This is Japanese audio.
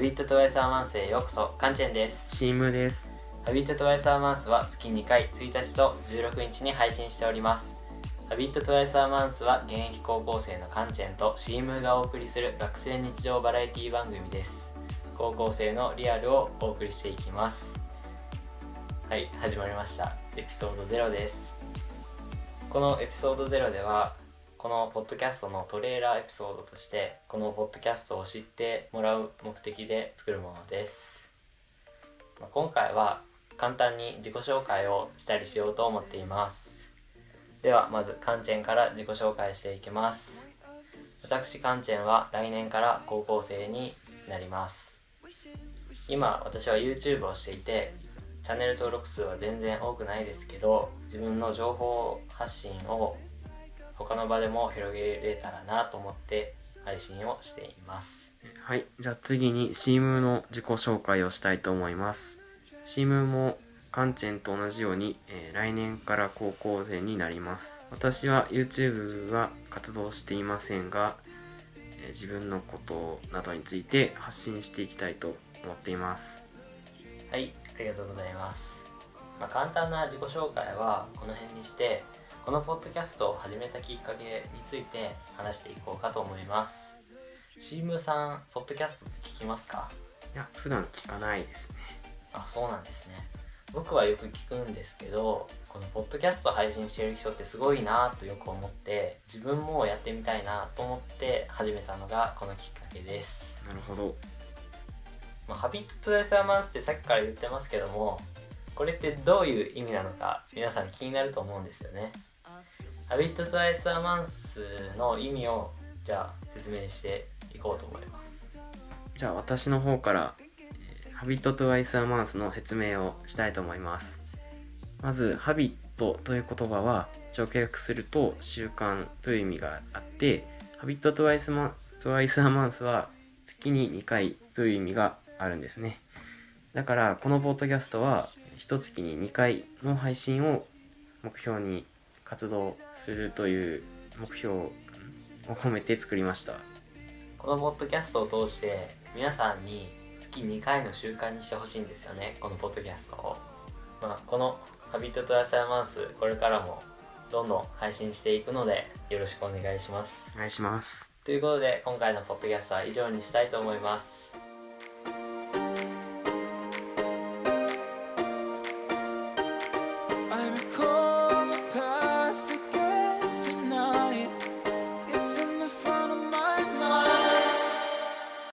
ビットトワイスアマンスへようこそカンチェンです。チームです。ハビットトワイスアマンスは月2回1日と16日に配信しております。ハビットトワイスアマンスは現役高校生のカンチェンとシームがお送りする学生日常バラエティ番組です。高校生のリアルをお送りしていきます。はい始まりました。エピソード0です。このエピソード0ではこのポッドキャストのトレーラーエピソードとしてこのポッドキャストを知ってもらう目的で作るものです、まあ今回は簡単に自己紹介をしたりしようと思っています。ではまずカンチェンから自己紹介していきます。私カンチェンは来年から高校生になります。今私は YouTube をしていてチャンネル登録数は全然多くないですけど自分の情報発信を他の場でも広げれたらなと思って配信をしています。はい。じゃあ次にシームの自己紹介をしたいと思います。シームもカンチェンと同じように、えー来年から高校生になります。私は YouTube は活動していませんが、えー自分のことなどについて発信していきたいと思っています。はい。ありがとうございます、まあ、簡単な自己紹介はこの辺にしてこのポッドキャストを始めたきっかけについて話していこうかと思います。シームさんポッドキャストって聞きますか？いや普段聞かないですね。あそうなんですね。僕はよく聞くんですけどこのポッドキャスト配信してる人ってすごいなとよく思って自分もやってみたいなと思って始めたのがこのきっかけです。なるほど。まあ、ハビットトゥエサーマンスってさっきから言ってますけどもこれってどういう意味なのか皆さん気になると思うんですよねハビットトゥエサーマンスの意味をじゃあ説明していこうと思いますじゃあ私の方から、ハビットトゥワイスアマンスの説明をしたいと思います。まず、ハビットという言葉は直訳すると習慣という意味があって、ハビットトゥワイスマトワイスアマンスは月に2回という意味があるんですね。だから、このポッドキャストは一月に2回の配信を目標に活動するという目標を込めて作りました。このポッドキャストを通して皆さんに月2回の習慣にしてほしいんですよねこのポッドキャストを、まあ、この「ハビットトゥアサイマンス」これからもどんどん配信していくのでよろしくお願いしますお願いします。ということで今回のポッドキャストは以上にしたいと思います